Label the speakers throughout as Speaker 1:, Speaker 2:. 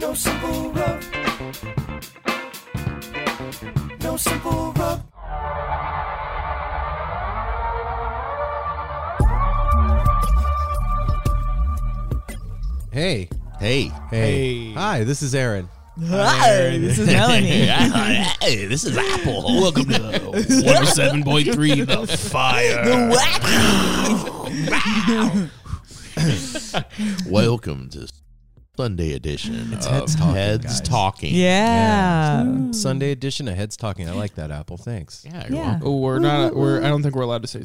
Speaker 1: No simple road. No simple road.
Speaker 2: Hey,
Speaker 3: Hey.
Speaker 2: hey,
Speaker 4: Hey.
Speaker 2: Hi, this is Aaron.
Speaker 5: Hi, this is Melanie.
Speaker 3: hey, this is Apple.
Speaker 4: Welcome to 107.3 The Fire.
Speaker 3: The Welcome to Sunday edition
Speaker 2: It's
Speaker 3: of
Speaker 2: Heads Talking,
Speaker 3: Heads
Speaker 2: guys.
Speaker 3: Talking.
Speaker 5: Yeah.
Speaker 2: Sunday edition of Heads Talking. I like that, Apple. Thanks.
Speaker 3: Yeah. you're
Speaker 5: Yeah.
Speaker 4: Oh, we're not. We're. I don't think we're allowed to say.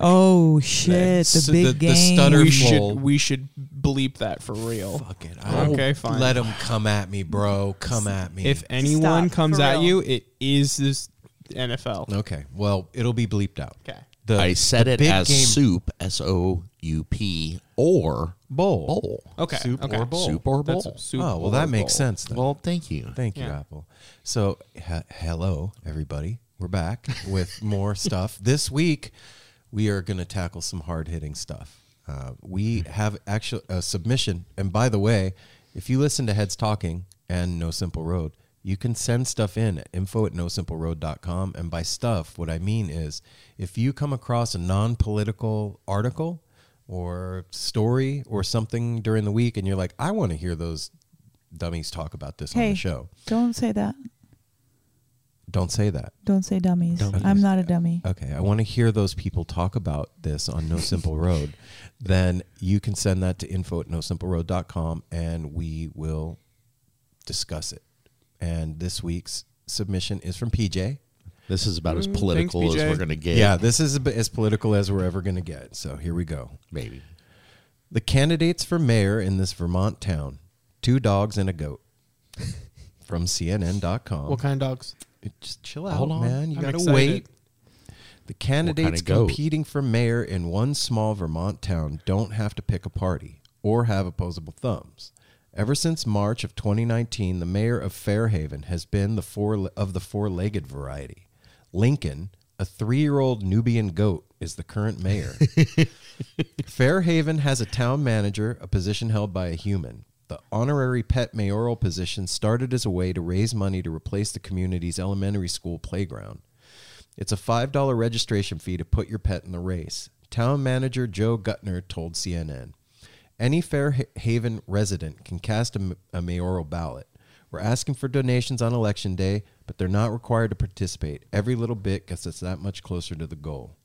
Speaker 5: Oh shit,
Speaker 2: So
Speaker 5: the big
Speaker 2: the- the
Speaker 5: game.
Speaker 2: stutter-
Speaker 4: We should. We should bleep that for real.
Speaker 2: Fuck it. I oh,
Speaker 4: Okay, fine.
Speaker 2: Let them come at me, bro. Come at me.
Speaker 4: If anyone
Speaker 5: Stop,
Speaker 4: comes at you, it is this NFL.
Speaker 2: okay, well, it'll be bleeped out.
Speaker 4: Okay.
Speaker 2: The,
Speaker 3: I said
Speaker 2: the
Speaker 3: it as
Speaker 2: game
Speaker 3: soup, S O U P, or
Speaker 2: bowl.
Speaker 3: bowl.
Speaker 4: Okay.
Speaker 2: Soup
Speaker 4: okay.
Speaker 2: or bowl.
Speaker 3: Soup or bowl.
Speaker 4: That's soup
Speaker 2: Oh well, that makes
Speaker 4: bowl.
Speaker 2: sense. Then.
Speaker 3: Well, thank you.
Speaker 2: Thank you,
Speaker 4: Yeah.
Speaker 2: Apple. So, he- hello, everybody. We're back with more stuff. This week, we are going to tackle some hard hitting stuff. Uh, we have actually a submission. And by the way, if you listen to Heads Talking and No Simple Road, you can send stuff in at info at nosimpleroad.com. And by stuff, what I mean is if you come across a non political article or story or something during the week and you're like, I want to hear those dummies talk about this on the show.
Speaker 5: Don't say that.
Speaker 2: Don't say that.
Speaker 5: Don't say dummies.
Speaker 2: Dummies.
Speaker 5: I'm not a dummy.
Speaker 2: Okay. I want to hear those people talk about this on No Simple Road. then you can send that to info at nosimpleroad.com and we will discuss it. And this week's submission is from PJ.
Speaker 3: This is about as
Speaker 4: Mm,
Speaker 3: political
Speaker 4: thanks,
Speaker 3: as we're going to get.
Speaker 2: Yeah, this is as political as we're ever going to get. So here we go.
Speaker 3: Maybe.
Speaker 2: The candidates for mayor in this Vermont town two dogs and a goat. From CNN.com.
Speaker 4: What kind of dogs?
Speaker 2: Just chill out,
Speaker 3: Hold on.
Speaker 2: man. You got to wait. The candidates
Speaker 3: goat?
Speaker 2: competing for mayor in one small Vermont town don't have to pick a party or have opposable thumbs. Ever since March of 2019, the mayor of Fair Haven has been the four of the four-legged variety. Lincoln, a three-year-old Nubian goat, is the current mayor. Fair Haven has a town manager, a position held by a human. The honorary pet mayoral position started as a way to raise money to replace the community's elementary school playground. It's a $5 registration fee to put your pet in the race. Town manager Joe Gunter told CNN. Any Fair Haven resident can cast a mayoral ballot. We're asking for donations on election day, but they're not required to participate. Every little bit gets us that much closer to the goal.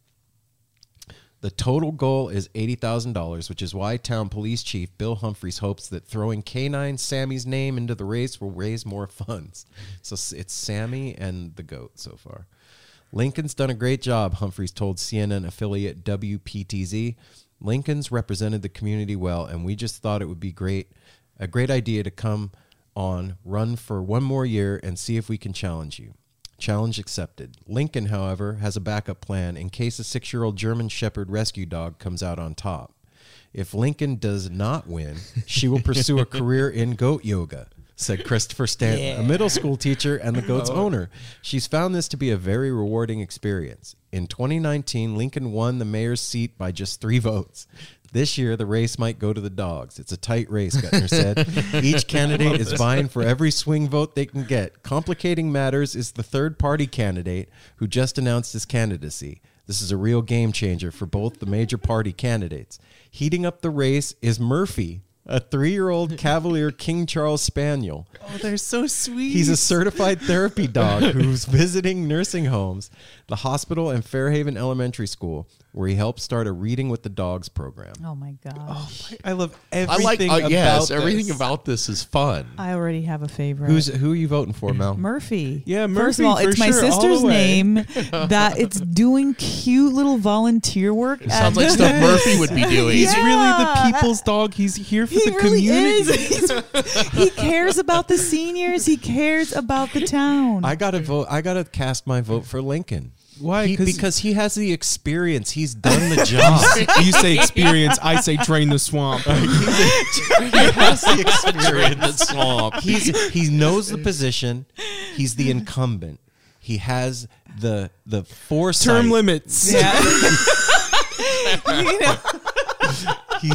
Speaker 2: The total goal is $80,000, which is why Town Police Chief Bill Humphreys hopes that throwing K9 Sammy's name into the race will raise more funds. So it's Sammy and the goat so far. Lincoln's done a great job, Humphreys told CNN affiliate WPTZ. Lincoln's represented the community well, and we just thought it would be great, a great idea to come on, run for one more year, and see if we can challenge you. Challenge accepted. Lincoln, however, has a backup plan in case a six year old German Shepherd rescue dog comes out on top. If Lincoln does not win, she will pursue a career in goat yoga. said Christopher Stanton, a middle school teacher and the goat's oh. owner. She's found this to be a very rewarding experience. In 2019, Lincoln won the mayor's seat by just three votes. This year, the race might go to the dogs. It's a tight race, Gunter said. Each candidate is vying for every swing vote they can get. Complicating matters is the third party candidate who just announced his candidacy. This is a real game changer for both the major party candidates. Heating up the race is Murphy, a three year old Cavalier King Charles Spaniel.
Speaker 4: Oh, they're so sweet.
Speaker 2: He's a certified therapy dog who's visiting nursing homes, the hospital, and Fair Haven Elementary School, where he helped start a Reading with the Dogs program.
Speaker 5: Oh my gosh.
Speaker 4: I love everything
Speaker 3: I
Speaker 4: everything
Speaker 3: like. Uh,
Speaker 4: about
Speaker 3: yes,
Speaker 4: this.
Speaker 3: everything about this is fun.
Speaker 5: I already have a favorite.
Speaker 2: Who's who are you voting for, Mel?
Speaker 5: Murphy?
Speaker 4: Yeah,
Speaker 5: First of all,
Speaker 4: for
Speaker 5: it's my
Speaker 4: sure,
Speaker 5: sister's name. That it's doing cute little volunteer work.
Speaker 3: It sounds like stuff Murphy would be doing.
Speaker 4: He's really the people's dog. He's here for
Speaker 5: He
Speaker 4: the
Speaker 5: really
Speaker 4: community.
Speaker 5: is. He's- he cares about the seniors. He cares about the town.
Speaker 2: I gotta vote. I gotta cast my vote for Lincoln.
Speaker 4: Why?
Speaker 2: He-
Speaker 4: 'Cause-
Speaker 2: he has the experience. He's done the job.
Speaker 4: you say experience. I say drain the swamp.
Speaker 2: he has the experience.
Speaker 3: the swamp.
Speaker 2: He's he knows the position. He's the incumbent. He has the the foresight.
Speaker 4: Term limits.
Speaker 5: yeah. You know,
Speaker 2: He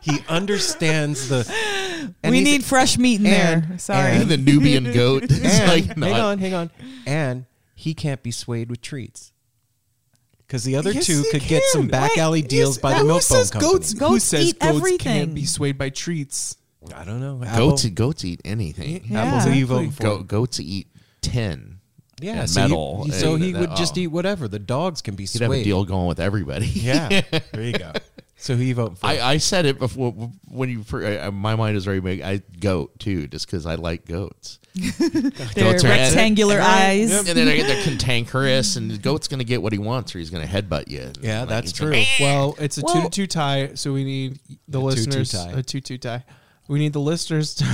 Speaker 2: he understands the.
Speaker 5: we need fresh meat in
Speaker 2: and-
Speaker 5: there. Sorry.
Speaker 2: and-
Speaker 3: the Nubian goat. It's
Speaker 2: And,
Speaker 3: like
Speaker 2: hang on, hang on, and he can't be swayed with treats. Because the other
Speaker 4: Yes,
Speaker 2: two
Speaker 4: he
Speaker 2: could get some back
Speaker 4: Why-
Speaker 2: alley deals
Speaker 4: yes,
Speaker 2: by the
Speaker 4: who
Speaker 2: milk bone
Speaker 4: says
Speaker 2: company.
Speaker 4: goats? Who says
Speaker 5: eat
Speaker 4: goats
Speaker 5: everything.
Speaker 4: can't be swayed by treats?
Speaker 2: I don't know.
Speaker 3: goats.
Speaker 2: Apple,
Speaker 3: Goats eat anything.
Speaker 5: Yeah.
Speaker 2: apples. Who you voting for?
Speaker 3: Go, goats eat tin.
Speaker 2: yeah, so
Speaker 3: metal.
Speaker 2: he- so
Speaker 3: and-
Speaker 2: he would
Speaker 3: oh.
Speaker 2: just uh, eat whatever. The dogs can be
Speaker 3: He'd have a deal going with everybody.
Speaker 2: Yeah, there you go. So who you voting for?
Speaker 3: I, I said it before when you. I- My mind is very big. I goat too, just because I like goats.
Speaker 5: Their
Speaker 3: Goats are-
Speaker 5: rectangular
Speaker 3: and-
Speaker 5: eyes.
Speaker 3: And then they're, they're cantankerous, and the goat's going to get what he wants, or he's going to headbutt you.
Speaker 2: yeah,
Speaker 3: Like,
Speaker 2: that's true.
Speaker 3: gonna-
Speaker 4: Well, it's a two
Speaker 5: Well-
Speaker 4: to two tie, so we need the
Speaker 2: A 2-2
Speaker 4: listeners
Speaker 2: tie.
Speaker 4: a two two tie. We need the listeners to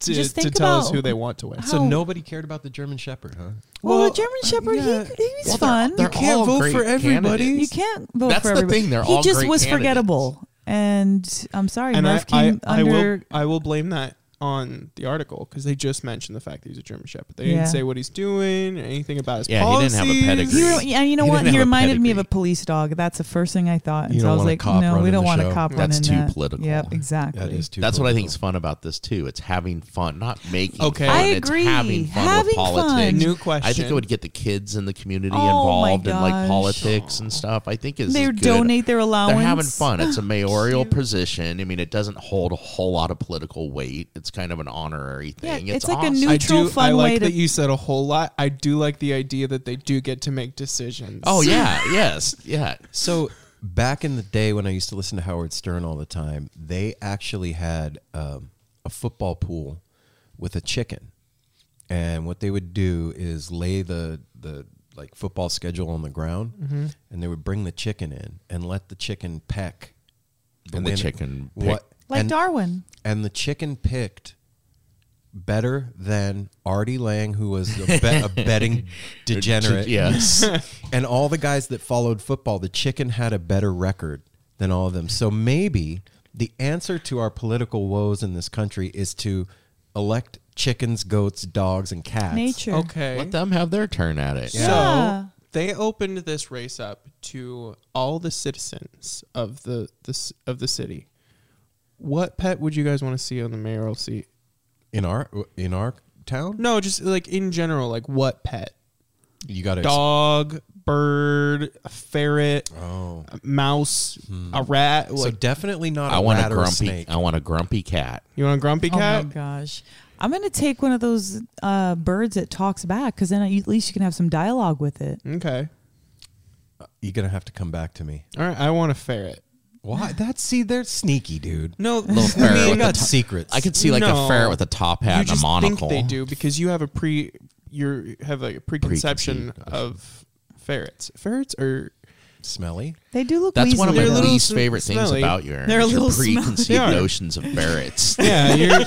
Speaker 4: to,
Speaker 5: Just
Speaker 4: to tell us who they want to win.
Speaker 2: So nobody cared about the German Shepherd, huh?
Speaker 5: well,
Speaker 4: Well,
Speaker 5: the German Shepherd,
Speaker 4: yeah.
Speaker 5: he, he was
Speaker 3: Well, they're-
Speaker 5: fun.
Speaker 3: they're
Speaker 4: You can't vote
Speaker 3: great
Speaker 4: for everybody.
Speaker 3: candidates.
Speaker 5: You can't vote for everybody.
Speaker 3: That's
Speaker 5: for
Speaker 3: the
Speaker 5: everybody.
Speaker 3: thing, they're
Speaker 5: he
Speaker 3: all
Speaker 5: just
Speaker 3: great
Speaker 5: was
Speaker 3: candidates.
Speaker 5: forgettable, and I'm sorry,
Speaker 4: and I,
Speaker 5: Murph
Speaker 4: I,
Speaker 5: came
Speaker 4: I
Speaker 5: under.
Speaker 4: will I will blame that on the article because they just mentioned the fact that he's a German Shepherd. They
Speaker 5: Yeah.
Speaker 4: didn't say what he's doing or anything about his
Speaker 3: Yeah, he
Speaker 4: policies.
Speaker 3: didn't have a pedigree.
Speaker 5: He re- and you know
Speaker 3: He
Speaker 5: what?
Speaker 3: didn't
Speaker 5: He
Speaker 3: a
Speaker 5: reminded me of a
Speaker 3: pedigree.
Speaker 5: police dog. That's the first thing I thought. And
Speaker 2: You
Speaker 5: so
Speaker 2: don't
Speaker 5: I was
Speaker 2: want a
Speaker 5: like,
Speaker 2: cop
Speaker 5: no, we don't
Speaker 2: the
Speaker 5: want
Speaker 2: show.
Speaker 5: a cop
Speaker 3: That's
Speaker 5: running
Speaker 3: too
Speaker 5: that.
Speaker 3: political.
Speaker 5: Yep, exactly.
Speaker 2: That is too.
Speaker 3: That's what I think is fun about this too. It's having fun, not making.
Speaker 4: Okay.
Speaker 3: fun.
Speaker 4: I
Speaker 3: It's
Speaker 5: agree.
Speaker 3: having fun
Speaker 5: Having
Speaker 3: with
Speaker 5: fun.
Speaker 3: politics.
Speaker 4: New
Speaker 3: I
Speaker 4: question.
Speaker 3: think it would get the kids in the community
Speaker 5: Oh, my
Speaker 3: involved in like
Speaker 5: gosh.
Speaker 3: politics and stuff. I think is
Speaker 5: They
Speaker 3: is good.
Speaker 5: donate their allowance.
Speaker 3: They're having fun. It's a mayoral position. I mean, it doesn't hold a whole lot of political weight. It's kind of an honorary thing.
Speaker 5: Yeah,
Speaker 3: thing.
Speaker 5: it's like a
Speaker 3: awesome.
Speaker 5: new-
Speaker 4: I
Speaker 5: neutral,
Speaker 4: do.
Speaker 5: fun
Speaker 4: I like
Speaker 5: way to-
Speaker 4: that you said a whole lot. I do like the idea that they do get to make decisions.
Speaker 3: Oh yeah, yes, yeah.
Speaker 2: So back in the day when I used to listen to Howard Stern all the time, they actually had um, a football pool with a chicken, and what they would do is lay the the like football schedule on the ground,
Speaker 3: Mm-hmm.
Speaker 2: and they would bring the chicken in and let the chicken peck.
Speaker 3: And the chicken pick-
Speaker 2: what
Speaker 5: like
Speaker 2: and,
Speaker 5: Darwin.
Speaker 2: and the chicken picked better than Artie Lange, who was a, bet, a betting degenerate.
Speaker 3: Yes.
Speaker 2: and all the guys that followed football, the chicken had a better record than all of them. So maybe the answer to our political woes in this country is to elect chickens, goats, dogs, and cats.
Speaker 5: Nature.
Speaker 4: Okay.
Speaker 3: Let them have their turn at it.
Speaker 5: Yeah.
Speaker 4: So they opened this race up to all the citizens of the this of the city. What pet would you guys want to see on the mayoral seat?
Speaker 2: In our in our town,
Speaker 4: No, just like in general, like what pet?
Speaker 2: you got a
Speaker 4: Dog, bird, a ferret,
Speaker 2: Oh,
Speaker 4: a mouse, a rat.
Speaker 2: so
Speaker 4: Like,
Speaker 2: definitely not.
Speaker 3: I
Speaker 2: a
Speaker 3: want a
Speaker 2: rat or
Speaker 3: grumpy.
Speaker 2: snake.
Speaker 3: I want a grumpy cat.
Speaker 4: you want a grumpy
Speaker 5: Oh my
Speaker 4: cat?
Speaker 5: gosh. I'm gonna take one of those uh, birds that talks back because then at least you can have some dialogue with it.
Speaker 4: okay.
Speaker 2: You're gonna have to come back to me.
Speaker 4: All right. I want a ferret.
Speaker 2: Why? That's see, they're sneaky, dude.
Speaker 4: No,
Speaker 3: Little
Speaker 4: I
Speaker 3: ferret
Speaker 4: mean,
Speaker 2: They
Speaker 3: with
Speaker 2: got
Speaker 3: the
Speaker 2: secrets.
Speaker 3: I could see like
Speaker 4: No.
Speaker 3: a ferret with a top hat
Speaker 4: you
Speaker 3: and a
Speaker 4: just
Speaker 3: monocle.
Speaker 4: think they do because you have a pre you have like a preconception
Speaker 3: Preconceived
Speaker 4: of ferrets. Ferrets are
Speaker 2: smelly.
Speaker 5: They do look.
Speaker 3: That's one of my
Speaker 5: weaselly,
Speaker 4: They're
Speaker 5: though.
Speaker 4: little
Speaker 3: least
Speaker 4: sm-
Speaker 3: favorite things
Speaker 4: smelly.
Speaker 3: about you. Aaron,
Speaker 5: They're a
Speaker 3: is your
Speaker 5: little smelly.
Speaker 3: preconceived
Speaker 4: They are.
Speaker 3: notions of ferrets.
Speaker 4: yeah. Your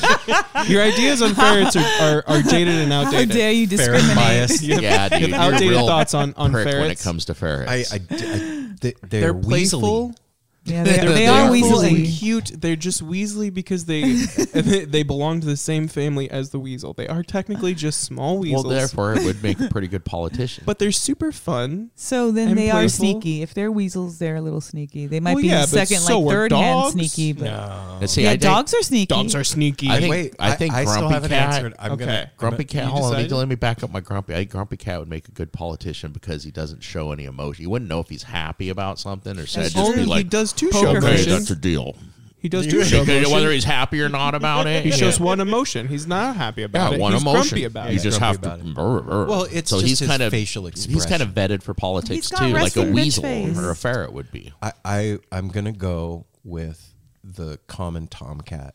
Speaker 4: your ideas on ferrets are, are, are dated and
Speaker 5: How
Speaker 4: outdated.
Speaker 5: dare you discriminate?
Speaker 2: bias.
Speaker 4: You have-
Speaker 3: yeah, dude,
Speaker 4: you have
Speaker 3: you're a
Speaker 4: outdated
Speaker 3: real
Speaker 4: thoughts on on
Speaker 3: prick
Speaker 4: ferrets.
Speaker 3: when it comes to ferrets.
Speaker 2: I, I, I they, they're,
Speaker 4: They're
Speaker 2: weaselly.
Speaker 4: playful.
Speaker 5: Yeah, they,
Speaker 3: They're
Speaker 5: they are
Speaker 4: and cute. They're just Weasley because they they, they belong to the same family as the weasel. They are technically just small weasels.
Speaker 3: Well, therefore, it would make a pretty good politician.
Speaker 4: but they're super fun.
Speaker 5: So then
Speaker 4: and
Speaker 5: they are
Speaker 4: playful.
Speaker 5: sneaky. If they're weasels, they're a little sneaky. They might
Speaker 4: Well,
Speaker 5: be
Speaker 4: yeah, but
Speaker 5: second,
Speaker 4: so
Speaker 5: like
Speaker 4: are
Speaker 5: third hand
Speaker 4: dogs.
Speaker 5: sneaky. But
Speaker 3: And see,
Speaker 5: yeah,
Speaker 3: I think-
Speaker 5: dogs are sneaky.
Speaker 4: Dogs are sneaky.
Speaker 3: I think-
Speaker 2: Wait,
Speaker 3: I think
Speaker 2: I, still
Speaker 3: Grumpy
Speaker 2: haven't
Speaker 3: Cat-
Speaker 2: answered. I'm
Speaker 4: Okay.
Speaker 2: gonna
Speaker 3: Grumpy Cat.
Speaker 4: you
Speaker 3: Hold on, let me,
Speaker 4: decided?
Speaker 3: let me back up my Grumpy. I think Grumpy Cat would make a good politician because he doesn't show any emotion. You wouldn't know if he's happy about something or sad.
Speaker 5: That's
Speaker 3: Just
Speaker 4: Only
Speaker 3: be
Speaker 4: he
Speaker 3: like,
Speaker 4: does two show
Speaker 3: okay,
Speaker 5: faces.
Speaker 3: That's a deal.
Speaker 4: He does do show
Speaker 3: Okay,
Speaker 4: motions.
Speaker 3: Whether he's happy or not about it,
Speaker 4: he
Speaker 3: yeah.
Speaker 4: shows one emotion. He's not happy about
Speaker 3: yeah,
Speaker 4: it.
Speaker 3: one
Speaker 4: he's
Speaker 3: emotion.
Speaker 4: grumpy about
Speaker 3: you
Speaker 4: it.
Speaker 3: just
Speaker 2: Grumpy
Speaker 3: have to.
Speaker 2: about
Speaker 3: brr, brr.
Speaker 2: Well, it's
Speaker 3: so
Speaker 2: just
Speaker 3: he's
Speaker 2: his
Speaker 3: kind of
Speaker 2: facial
Speaker 3: He's kind of vetted for politics too, like a weasel
Speaker 5: face.
Speaker 3: or a ferret would be.
Speaker 2: I, I I'm gonna go with the common tomcat.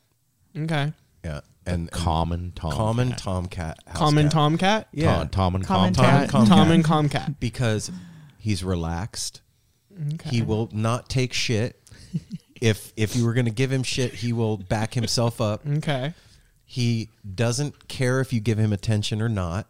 Speaker 4: Okay.
Speaker 2: Yeah, and, and
Speaker 3: Common Tom.
Speaker 2: common tomcat.
Speaker 4: Common
Speaker 2: cat.
Speaker 4: Tomcat.
Speaker 2: Yeah,
Speaker 3: Tom, Tom and
Speaker 5: Common
Speaker 3: Comcat.
Speaker 2: Tom-
Speaker 4: Tom
Speaker 2: Comcat.
Speaker 4: and Comcat.
Speaker 2: because he's relaxed.
Speaker 4: Okay.
Speaker 2: He will not take shit. if if you were gonna give him shit, he will back himself up.
Speaker 4: Okay.
Speaker 2: He doesn't care if you give him attention or not,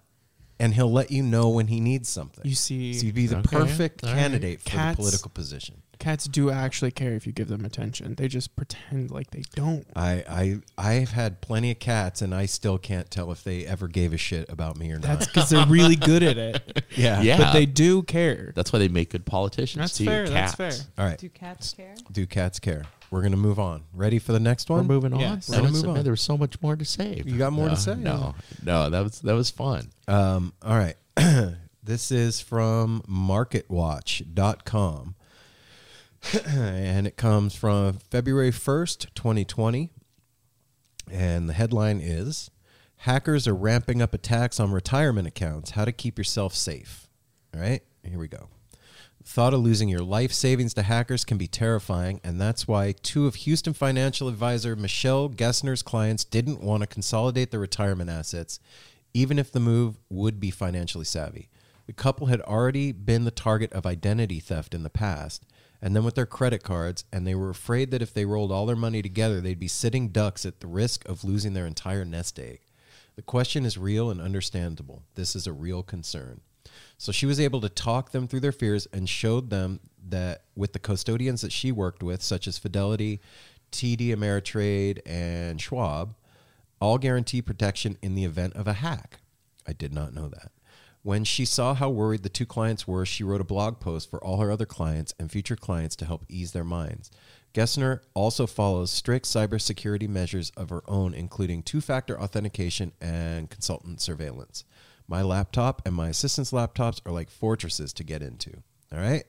Speaker 2: and he'll let you know when he needs something.
Speaker 4: You see,
Speaker 2: so you'd be the
Speaker 3: Okay,
Speaker 2: perfect
Speaker 3: all right.
Speaker 2: candidate for
Speaker 4: Cats-
Speaker 2: the political position.
Speaker 4: Cats do actually care if you give them attention. They just pretend like they don't.
Speaker 2: I I I've had plenty of cats, and I still can't tell if they ever gave a shit about me or not.
Speaker 4: That's because they're really good at it.
Speaker 2: yeah,
Speaker 3: Yeah.
Speaker 4: But they do care.
Speaker 3: That's why they make good politicians
Speaker 4: That's
Speaker 3: too.
Speaker 4: fair.
Speaker 3: Cats.
Speaker 4: That's fair.
Speaker 2: All right.
Speaker 5: Do cats care?
Speaker 2: Do cats care? We're gonna move on. Ready for the next
Speaker 3: We're
Speaker 2: one?
Speaker 3: moving on.
Speaker 4: Yes.
Speaker 3: That
Speaker 2: We're gonna
Speaker 3: was-
Speaker 2: move
Speaker 3: man,
Speaker 2: on.
Speaker 3: There was so much more to say.
Speaker 2: You got more to
Speaker 3: No,
Speaker 2: say?
Speaker 3: No, no, that was that was fun.
Speaker 2: Um, all right. this is from marketwatch.com. and it comes from February 1st, 2020. And the headline is Hackers are ramping up attacks on retirement accounts. How to keep yourself safe. All right, here we go. Thought of losing your life savings to hackers can be terrifying, and that's why two of Houston financial advisor Michelle Gessner's clients didn't want to consolidate their retirement assets, even if the move would be financially savvy. The couple had already been the target of identity theft in the past, and then with their credit cards, and they were afraid that if they rolled all their money together, they'd be sitting ducks at the risk of losing their entire nest egg. The question is real and understandable. This is a real concern. So she was able to talk them through their fears and showed them that with the custodians that she worked with, such as Fidelity, TD Ameritrade, and Schwab, all guarantee protection in the event of a hack. I did not know that. When she saw how worried the two clients were, she wrote a blog post for all her other clients and future clients to help ease their minds. Gessner also follows strict cybersecurity measures of her own, including two factor authentication and consultant surveillance. My laptop and my assistant's laptops are like fortresses to get into. All right?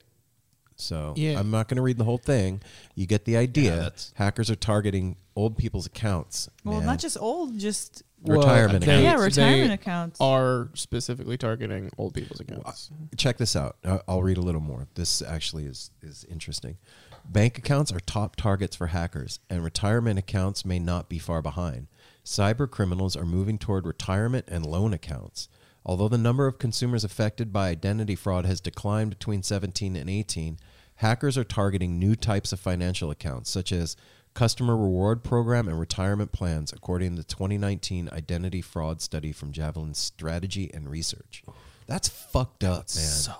Speaker 2: So
Speaker 4: Yeah.
Speaker 2: I'm not going to read the whole thing. You get the idea.
Speaker 3: that's-
Speaker 2: Hackers are targeting old people's accounts.
Speaker 5: Well,
Speaker 2: man.
Speaker 5: not just old, just
Speaker 2: Retirement
Speaker 4: they-
Speaker 5: yeah,
Speaker 2: accounts.
Speaker 5: retirement
Speaker 4: they
Speaker 5: accounts.
Speaker 4: Are specifically targeting old people's accounts.
Speaker 2: check this out. I- I'll read a little more. This actually is is interesting. Bank accounts are top targets for hackers, and retirement accounts may not be far behind. Cyber criminals are moving toward retirement and loan accounts. Although the number of consumers affected by identity fraud has declined between 17 and 18, hackers are targeting new types of financial accounts, such as customer reward program and retirement plans, according to the 2019 identity fraud study from Javelin Strategy and Research. That's fucked up, man.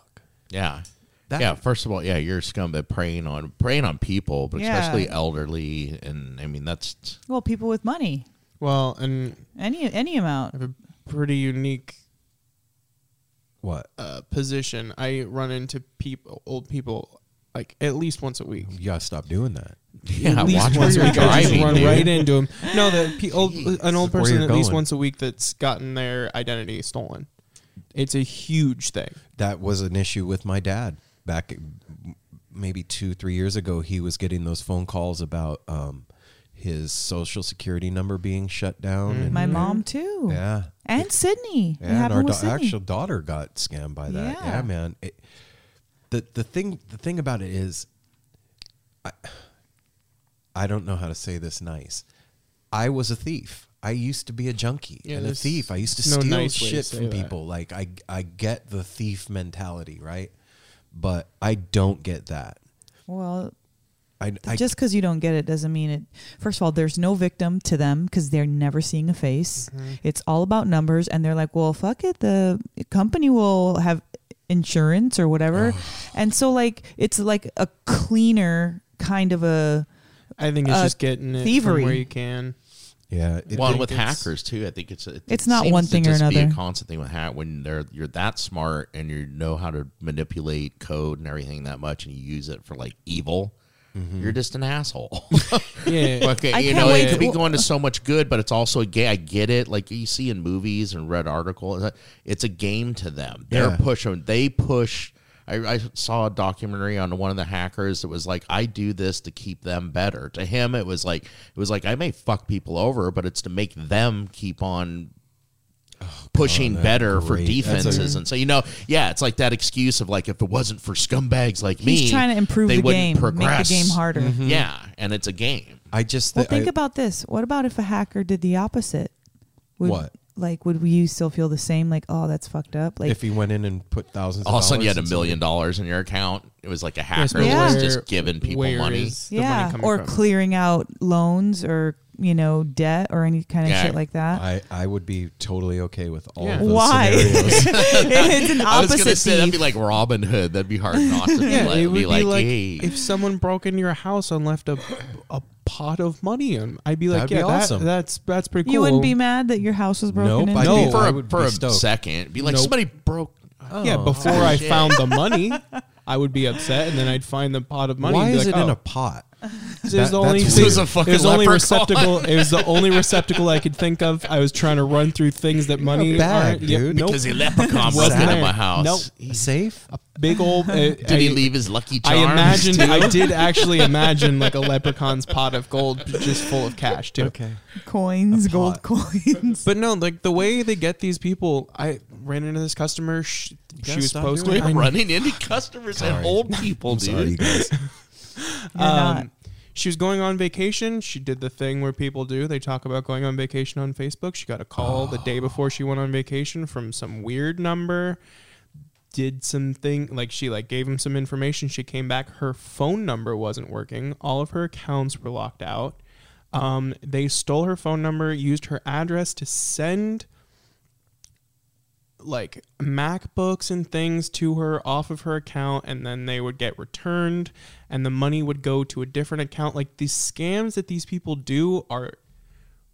Speaker 3: Yeah.
Speaker 2: That-
Speaker 3: yeah, first of all, yeah, you're a scumbag preying on preying on people, but
Speaker 5: Yeah.
Speaker 3: especially elderly, and I mean that's
Speaker 5: well, people with money,
Speaker 4: Well, and
Speaker 5: any any amount.
Speaker 4: I have a pretty unique
Speaker 2: What?
Speaker 4: uh, position. I run into people, old people, like at least once a week.
Speaker 2: You gotta stop doing that.
Speaker 3: yeah.
Speaker 4: at least
Speaker 3: watch
Speaker 4: once
Speaker 3: where
Speaker 4: a week, I just run
Speaker 3: dude.
Speaker 4: right into them. No, the pe- old, an old
Speaker 2: Where
Speaker 4: person
Speaker 2: you're
Speaker 4: at least
Speaker 2: going.
Speaker 4: once a week that's gotten their identity stolen. It's a huge thing.
Speaker 2: That was an issue with my dad back maybe two, three years ago. He was getting those phone calls about um, his social security number being shut down. Mm-hmm. And,
Speaker 5: My mom too.
Speaker 2: yeah.
Speaker 5: And Sydney.
Speaker 2: Yeah, and our da-
Speaker 5: Sydney.
Speaker 2: actual daughter got scammed by that. Yeah,
Speaker 5: Yeah.
Speaker 2: man. It, the the thing the thing about it is, I, I don't know how to say this nice. I was a thief. I used to be a junkie
Speaker 4: Yeah,
Speaker 2: and a thief. I used to
Speaker 4: no
Speaker 2: steal
Speaker 4: nice way to
Speaker 2: shit from
Speaker 4: that.
Speaker 2: people. Like I I get the thief mentality, right? But I don't get that.
Speaker 5: Well,
Speaker 2: I, I
Speaker 5: just because you don't get it doesn't mean it. First of all, there's no victim to them because they're never seeing a face.
Speaker 2: Mm-hmm.
Speaker 5: It's all about numbers, and they're like, "Well, fuck it, the company will have insurance or whatever," and so like it's like a cleaner kind of a
Speaker 4: I think it's just getting it
Speaker 5: thievery.
Speaker 4: from where you can.
Speaker 2: Yeah. It,
Speaker 3: well, with hackers too, I think it's it,
Speaker 5: It's
Speaker 3: it
Speaker 5: not
Speaker 3: seems
Speaker 5: one
Speaker 3: to
Speaker 5: thing or
Speaker 3: just Be a
Speaker 5: another.
Speaker 3: constant thing with hack when they're you're that smart and you know how to manipulate code and everything that much, and you use it for like evil. Mm-hmm. You're just an asshole.
Speaker 4: Yeah.
Speaker 3: okay,
Speaker 5: I
Speaker 3: you
Speaker 5: can't
Speaker 3: know
Speaker 5: wait
Speaker 3: it could be going to so much good, but it's also a game. I get it. Like you see in movies and read articles, it's a game to them. They're
Speaker 2: Yeah.
Speaker 3: pushing. They push. I, I saw a documentary on one of the hackers that was like, I do this to keep them better. To him, it was like it was like I may fuck people over, but it's to make them keep on Oh, pushing
Speaker 2: that's
Speaker 3: better for
Speaker 2: great. That's a-
Speaker 3: defenses. and so you know, yeah, it's like that excuse of like if it wasn't for scumbags like me,
Speaker 5: he's trying to improve
Speaker 3: they
Speaker 5: the
Speaker 3: wouldn't
Speaker 5: game, make the game harder. Mm-hmm.
Speaker 3: Yeah, and it's a game.
Speaker 2: I just
Speaker 5: Well, think
Speaker 2: I-
Speaker 5: about this. What about if a hacker did the opposite? Would,
Speaker 2: What?
Speaker 5: Like, would you still feel the same? Like, oh, that's fucked up. Like,
Speaker 2: if he went in and put thousands.
Speaker 3: All of a sudden, you had a million dollars in your account. It was like a hacker
Speaker 4: but
Speaker 3: that was just giving people
Speaker 4: where
Speaker 3: money.
Speaker 4: is the money
Speaker 5: yeah,
Speaker 4: coming
Speaker 5: or
Speaker 4: from?
Speaker 5: clearing out loans or you know debt or any kind of
Speaker 3: Yeah.
Speaker 5: shit like that.
Speaker 2: I, I would be totally okay with all
Speaker 4: Yeah.
Speaker 2: of those
Speaker 5: Why?
Speaker 2: scenarios.
Speaker 5: it's an opposite.
Speaker 3: I was gonna say that'd be like Robin Hood. That'd be hard not to be
Speaker 4: Yeah,
Speaker 3: like,
Speaker 4: it would
Speaker 3: be
Speaker 4: be
Speaker 3: like,
Speaker 4: like
Speaker 3: hey,
Speaker 4: if someone broke into your house and left a a pot of money, and I'd be like,
Speaker 2: That'd be
Speaker 4: yeah, that- that's that's pretty cool.
Speaker 5: you wouldn't be mad that your house was broken
Speaker 2: Nope,
Speaker 5: into.
Speaker 4: No.
Speaker 2: be,
Speaker 3: for
Speaker 2: I
Speaker 3: a, for
Speaker 2: be
Speaker 3: a
Speaker 2: stoked.
Speaker 3: second, be like
Speaker 4: Nope.
Speaker 3: somebody broke.
Speaker 4: yeah,
Speaker 3: Oh,
Speaker 4: before
Speaker 3: oh,
Speaker 4: I
Speaker 3: shit.
Speaker 4: found the money, I would be upset, and then I'd find the pot of money.
Speaker 2: Why
Speaker 4: and be
Speaker 2: is
Speaker 4: like,
Speaker 2: it in
Speaker 4: oh,
Speaker 2: a pot?
Speaker 4: It was
Speaker 2: That-
Speaker 4: the only thing-
Speaker 3: It was a fucking
Speaker 4: it was only receptacle. It was the only receptacle I could think of. I was trying to run through things that money
Speaker 2: bag,
Speaker 4: aren't. yeah,
Speaker 2: dude.
Speaker 4: nope.
Speaker 3: Because a leprechaun broke
Speaker 4: Wasn't
Speaker 3: into my house.
Speaker 4: Nope.
Speaker 2: A safe?
Speaker 4: a big old. Uh,
Speaker 3: Did he leave his lucky
Speaker 4: I imagined.
Speaker 3: too?
Speaker 4: I did actually imagine like a leprechaun's pot of gold just full of cash too.
Speaker 2: Okay.
Speaker 5: coins,
Speaker 2: A
Speaker 5: gold
Speaker 2: pot.
Speaker 5: coins.
Speaker 4: But no, like the way they get these people, I ran into this customer. She, she
Speaker 2: gotta
Speaker 4: was posting.
Speaker 2: doing
Speaker 3: We're
Speaker 4: I-
Speaker 3: running into customers and old people,
Speaker 2: I'm
Speaker 3: dude.
Speaker 2: sorry, you guys.
Speaker 5: You're not.
Speaker 4: Um, she was going on vacation. She did the thing where people do. They talk about going on vacation on Facebook. She got a call the day before she went on vacation from some weird number. Did something like she like gave him some information. She came back. Her phone number wasn't working. All of her accounts were locked out. Um, they stole her phone number, used her address to send like MacBooks and things to her off of her account, and then they would get returned, and the money would go to a different account. Like these scams that these people do are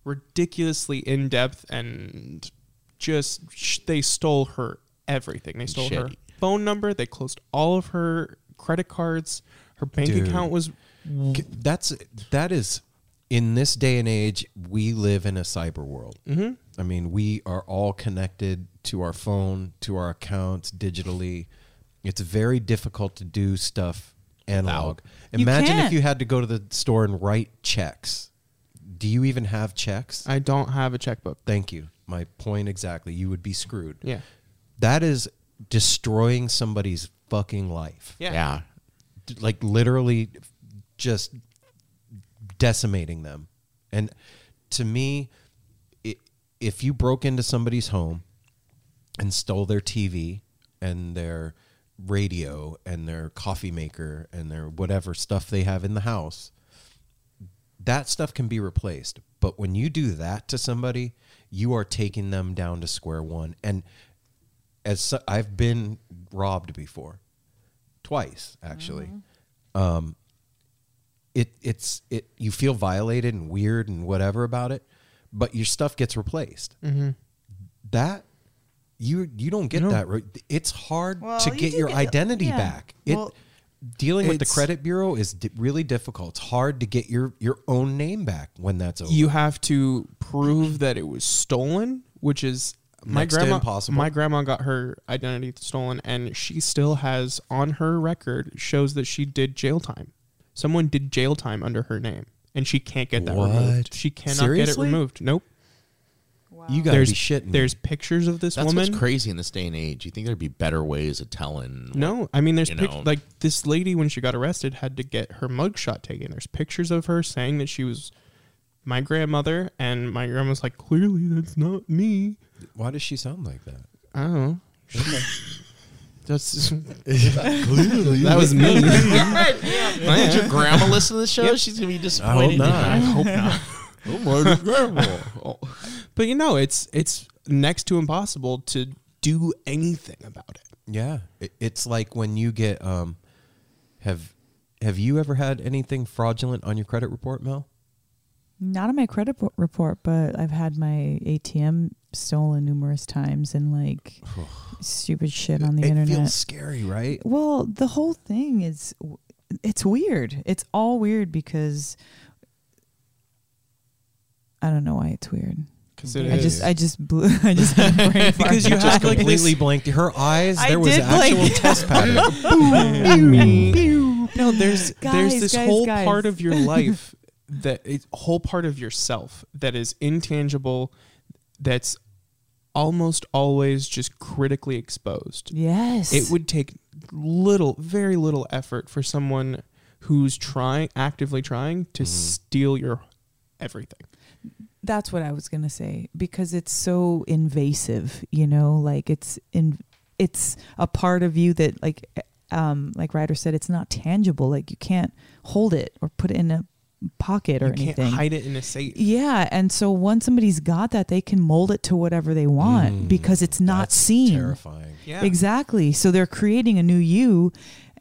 Speaker 4: ridiculously in depth and just sh- they stole her everything. They stole her phone number. They closed all of her credit cards. Her bank
Speaker 2: Dude.
Speaker 4: account was
Speaker 2: That's that is in this day and age we live in a cyber world. Mm-hmm. I mean, we are all connected to our phone, to our accounts digitally. It's very difficult to do stuff analog.
Speaker 5: You
Speaker 2: Imagine if
Speaker 5: can't.
Speaker 2: you had to go to the store and write checks. Do you even have checks?
Speaker 4: I don't have a checkbook.
Speaker 2: Thank you. My point exactly. You would be screwed.
Speaker 4: Yeah.
Speaker 2: That is destroying somebody's fucking life.
Speaker 4: Yeah.
Speaker 3: Yeah.
Speaker 2: Like literally just decimating them. And to me, i if you broke into somebody's home and stole their TV and their radio and their coffee maker and their whatever stuff they have in the house, that stuff can be replaced. But when you do that to somebody, you are taking them down to square one. And as so, I've been robbed before, twice actually. Um, it it's it you feel violated and weird and whatever about it, but your stuff gets replaced. Mm-hmm. That you you don't get
Speaker 4: No.
Speaker 2: that. It's hard
Speaker 5: Well,
Speaker 2: to get
Speaker 5: do
Speaker 2: your
Speaker 5: get-
Speaker 2: identity
Speaker 5: yeah.
Speaker 2: back. It
Speaker 5: Well,
Speaker 2: dealing with the credit bureau is di- really difficult. It's hard to get your your own name back when that's over.
Speaker 4: you have to prove that it was stolen, which is my
Speaker 2: Next
Speaker 4: grandma.
Speaker 2: impossible.
Speaker 4: My grandma got her identity stolen, and she still has on her record shows that she did jail time. Someone did jail time under her name, and she can't get that
Speaker 2: What?
Speaker 4: removed. She cannot
Speaker 2: Seriously?
Speaker 4: get it removed. Nope.
Speaker 2: you gotta
Speaker 4: There's
Speaker 2: be shitting. me.
Speaker 4: there's pictures of this
Speaker 3: That's
Speaker 4: woman.
Speaker 3: what's crazy in this day and age. You think there'd be better ways of telling? what-
Speaker 4: No, I mean, there's
Speaker 3: you
Speaker 4: pic-
Speaker 3: know.
Speaker 4: like this lady when she got arrested had to get her mugshot taken. There's pictures of her saying that she was my grandmother, and my grandma's like, clearly that's not me.
Speaker 2: Why does she sound like that?
Speaker 4: I don't know. That's clearly that was me.
Speaker 3: Did your grandma listen to the show? She's gonna be disappointed.
Speaker 2: I hope not.
Speaker 3: I hope not.
Speaker 4: but you know, it's it's next to impossible to do anything about it.
Speaker 2: Yeah, it, it's like when you get um, have have you ever had anything fraudulent on your credit report, Mel?
Speaker 5: Not on my credit report, but I've had my ATM stolen numerous times and like stupid shit on the
Speaker 2: it
Speaker 5: internet.
Speaker 2: feels scary, right?
Speaker 5: Well, the whole thing is it's weird. It's all weird because I don't know why it's weird.
Speaker 4: Because it
Speaker 5: I
Speaker 4: is.
Speaker 5: just I just blew I just had a brain.
Speaker 4: Because you
Speaker 2: Just
Speaker 4: have like
Speaker 2: completely
Speaker 4: this.
Speaker 2: blanked. Her eyes,
Speaker 5: I
Speaker 2: there was actual
Speaker 5: blink.
Speaker 2: test pattern.
Speaker 4: no, there's there's this
Speaker 5: guys,
Speaker 4: whole
Speaker 5: guys.
Speaker 4: part of your life that it's a whole part of yourself that is intangible, that's almost always just critically exposed.
Speaker 5: yes.
Speaker 4: It would take little, very little effort for someone who's trying, actively trying to steal your everything.
Speaker 5: That's what I was gonna say because it's so invasive, you know, like it's in, it's a part of you that, like, um, like Ryder said, it's not tangible. Like you can't hold it or put it in a pocket or
Speaker 4: you
Speaker 5: anything.
Speaker 4: can't hide it in a safe.
Speaker 5: Yeah, and so once somebody's got that, they can mold it to whatever they want
Speaker 2: Mm,
Speaker 5: because it's not
Speaker 2: That's
Speaker 5: seen.
Speaker 2: Terrifying.
Speaker 4: Yeah.
Speaker 5: Exactly. So they're creating a new you,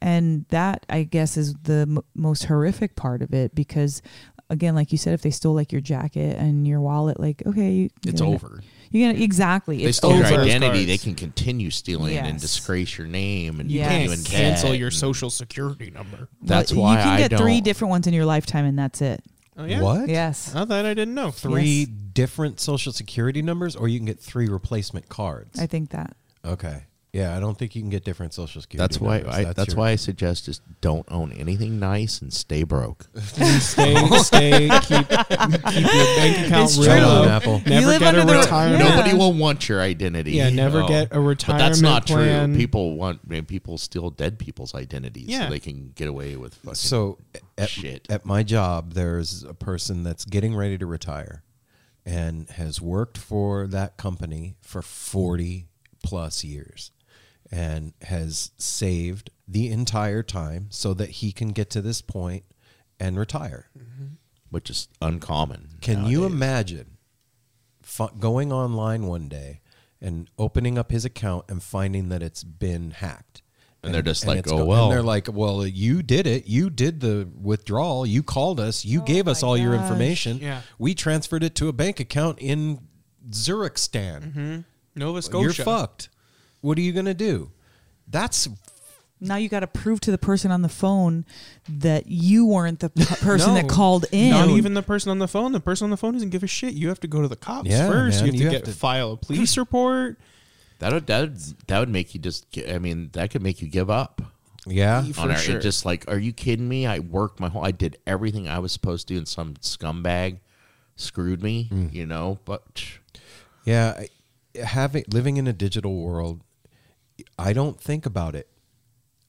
Speaker 5: and that I guess is the m- most horrific part of it because, again, like you said, if they stole like your jacket and your wallet, like okay, you,
Speaker 3: It's
Speaker 5: you're gonna-
Speaker 3: over.
Speaker 5: You're gonna exactly.
Speaker 3: They
Speaker 5: it's
Speaker 3: stole your
Speaker 5: over.
Speaker 4: those
Speaker 3: identity. They can continue stealing and disgrace your name and
Speaker 5: You
Speaker 3: put
Speaker 5: can't
Speaker 3: you
Speaker 4: Cancel your social security number.
Speaker 3: That's
Speaker 5: Well,
Speaker 3: why
Speaker 5: you can
Speaker 3: I
Speaker 5: get
Speaker 3: don't.
Speaker 5: three different ones in your lifetime, and that's it.
Speaker 4: Oh yeah.
Speaker 2: What?
Speaker 5: Yes.
Speaker 4: I thought I didn't know.
Speaker 2: Three
Speaker 5: Yes.
Speaker 2: different social security numbers, or you can get three replacement cards.
Speaker 5: I think that.
Speaker 2: okay. Yeah, I don't think you can get different social security.
Speaker 3: That's why.
Speaker 2: numbers.
Speaker 3: I, that's
Speaker 2: your-
Speaker 3: why I suggest just don't own anything nice and stay broke.
Speaker 4: stay, stay, keep, keep your bank account
Speaker 5: It's
Speaker 4: real
Speaker 5: true.
Speaker 4: low.
Speaker 2: Apple.
Speaker 5: You
Speaker 4: Never
Speaker 5: live
Speaker 4: get a
Speaker 5: under the-
Speaker 4: retirement.
Speaker 5: Yeah.
Speaker 3: Nobody will want your identity.
Speaker 4: Yeah, never
Speaker 3: Oh.
Speaker 4: get a
Speaker 3: But
Speaker 4: retirement
Speaker 3: that's not
Speaker 4: plan.
Speaker 3: true. People want. I mean, people steal dead people's identities
Speaker 4: Yeah.
Speaker 3: so they can get away with fucking.
Speaker 2: So at,
Speaker 3: Shit.
Speaker 2: at my job, there's a person that's getting ready to retire and has worked for that company for 40 plus years and has saved the entire time so that he can get to this point and retire.
Speaker 3: which is uncommon.
Speaker 2: Can you imagine fu- going online one day and opening up his account and finding that it's been hacked?
Speaker 3: And they're just like, "Oh,
Speaker 2: go-
Speaker 3: well."
Speaker 2: And they're like, well, you did it. You did the withdrawal. You called us. You
Speaker 5: Oh
Speaker 2: gave us
Speaker 5: my
Speaker 2: all your information.
Speaker 4: Yeah.
Speaker 2: We transferred it to a bank account in Zurichstan. Mm-hmm.
Speaker 4: Nova Scotia.
Speaker 2: You're fucked. What are you going to do? That's
Speaker 5: Now you got to prove to the person on the phone that you weren't the p- person that called in.
Speaker 4: Not even the person on the phone. The person on the phone doesn't give a shit. You have to go to the cops
Speaker 2: Yeah,
Speaker 4: first.
Speaker 2: man,
Speaker 4: you have to
Speaker 2: have
Speaker 4: get
Speaker 2: to-
Speaker 4: file a police report.
Speaker 3: That would that would, that would make you just. gi- I mean, that could make you give up.
Speaker 2: yeah.
Speaker 4: For
Speaker 3: on our,
Speaker 4: sure.
Speaker 3: Just like, are you kidding me? I worked my whole. I did everything I was supposed to, do, and some scumbag screwed me.
Speaker 2: Mm.
Speaker 3: You know, but
Speaker 2: Yeah, I- having living in a digital world, I don't think about it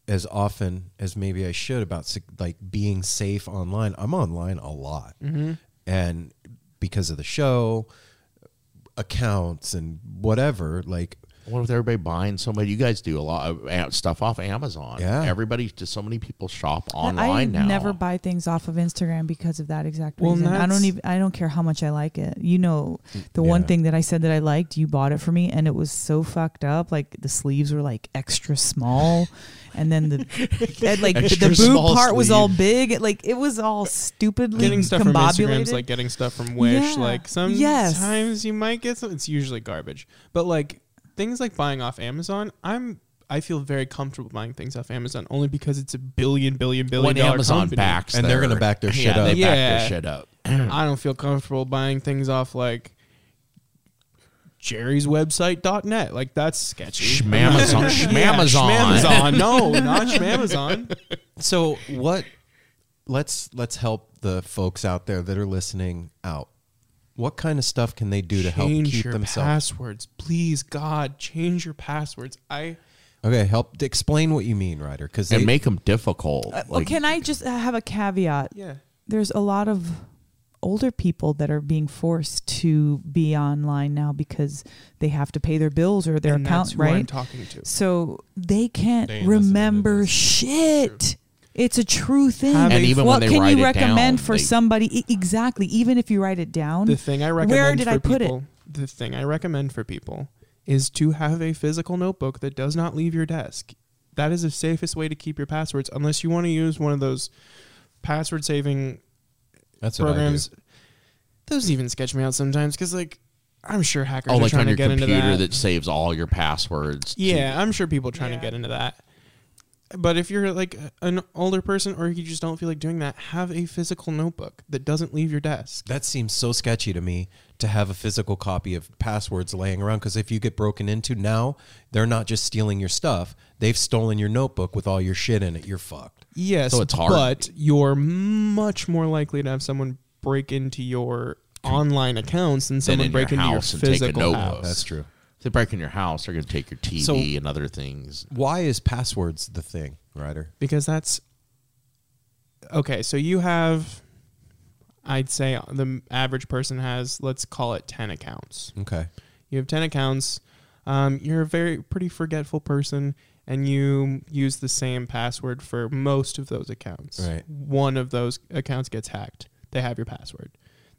Speaker 2: as often as maybe I should about like being safe online. I'm online a lot, mm-hmm. and because of the show, accounts and whatever, like
Speaker 3: what with everybody buying so many? You guys do a lot of stuff off Amazon.
Speaker 2: Yeah.
Speaker 3: everybody. Just so many people shop
Speaker 5: I
Speaker 3: online now.
Speaker 5: never buy things off of Instagram because of that exact
Speaker 4: Well,
Speaker 5: reason. I don't even. I don't care how much I like it. You know, the one thing that I said that I liked, you bought it for me, and it was so fucked up. Like the sleeves were like extra small, and then the and, like the
Speaker 3: Extra
Speaker 5: boob
Speaker 3: small
Speaker 5: part was all big. It, like it was all stupidly
Speaker 4: Getting stuff from Instagram
Speaker 5: combobulated.
Speaker 4: like getting stuff from Wish.
Speaker 5: Yeah.
Speaker 4: Like sometimes
Speaker 5: Yes.
Speaker 4: you might get some. It's usually garbage. But like things like buying off Amazon, I'm. I feel very comfortable buying things off Amazon only because it's a billion, billion, billion
Speaker 3: when
Speaker 4: dollar
Speaker 3: Amazon
Speaker 4: company.
Speaker 3: backs,
Speaker 2: And they're gonna back their shit
Speaker 3: yeah,
Speaker 2: up.
Speaker 3: They back their shit up.
Speaker 4: I don't feel comfortable buying things off like Jerry's website.net. Like that's sketchy.
Speaker 3: Schmamazon.
Speaker 4: Yeah,
Speaker 3: Schmamazon.
Speaker 4: Schmamazon. No, not Schmamazon.
Speaker 2: so what let's let's help the folks out there that are listening out what kind of stuff can they do to help
Speaker 4: change
Speaker 2: keep
Speaker 4: your
Speaker 2: themselves
Speaker 4: passwords. Please, God, change your passwords. I
Speaker 2: okay help explain what you mean ryder because
Speaker 3: and make them difficult.
Speaker 5: Uh, well, can I just have a caveat?
Speaker 4: yeah.
Speaker 5: There's a lot of older people that are being forced to be online now because they have to pay their bills or their
Speaker 4: and
Speaker 5: account,
Speaker 4: that's who I'm
Speaker 5: right?
Speaker 4: talking to.
Speaker 5: So they can't
Speaker 2: They ain't listening to
Speaker 5: remember
Speaker 2: this.
Speaker 5: shit. It's a true thing.
Speaker 4: Have
Speaker 3: And even
Speaker 5: what
Speaker 3: when they
Speaker 5: can
Speaker 3: write
Speaker 5: you recommend
Speaker 3: down,
Speaker 5: for
Speaker 3: they-
Speaker 5: somebody? Exactly. Even if you write it down,
Speaker 4: The thing I recommend
Speaker 5: where did
Speaker 4: for
Speaker 5: I put
Speaker 4: people,
Speaker 5: it?
Speaker 4: The thing I recommend for people is to have a physical notebook that does not leave your desk. that is the safest way to keep your passwords unless you want to use one of those password saving
Speaker 2: That's
Speaker 4: programs. Those even sketch me out sometimes because like I'm sure hackers
Speaker 3: Oh,
Speaker 4: are
Speaker 3: like
Speaker 4: trying
Speaker 3: on
Speaker 4: to
Speaker 3: your
Speaker 4: get into that.
Speaker 3: that. saves all your passwords. to-
Speaker 4: Yeah, I'm sure people are trying
Speaker 5: Yeah.
Speaker 4: to get into that. But if you're like an older person or you just don't feel like doing that, have a physical notebook that doesn't leave your desk.
Speaker 2: That seems so sketchy to me to have a physical copy of passwords laying around because if you get broken into now, they're not just stealing your stuff, they've stolen your notebook with all your shit in it. You're fucked.
Speaker 4: Yes,
Speaker 3: So it's hard.
Speaker 4: but you're much more likely to have someone break into your online accounts than someone
Speaker 3: in
Speaker 4: break
Speaker 3: your
Speaker 4: into your
Speaker 3: house and take a
Speaker 4: physical
Speaker 3: notebook.
Speaker 4: house.
Speaker 2: That's true.
Speaker 3: If they break in your house, they're going to take your TV
Speaker 2: So-
Speaker 3: and other things.
Speaker 2: Why is passwords the thing, Ryder?
Speaker 4: because that's okay. So you have, I'd say the average person has, let's call it ten accounts.
Speaker 2: Okay.
Speaker 4: You have ten accounts. Um, you're a very pretty forgetful person, and you use the same password for most of those accounts.
Speaker 2: Right.
Speaker 4: One of those accounts gets hacked. They have your password.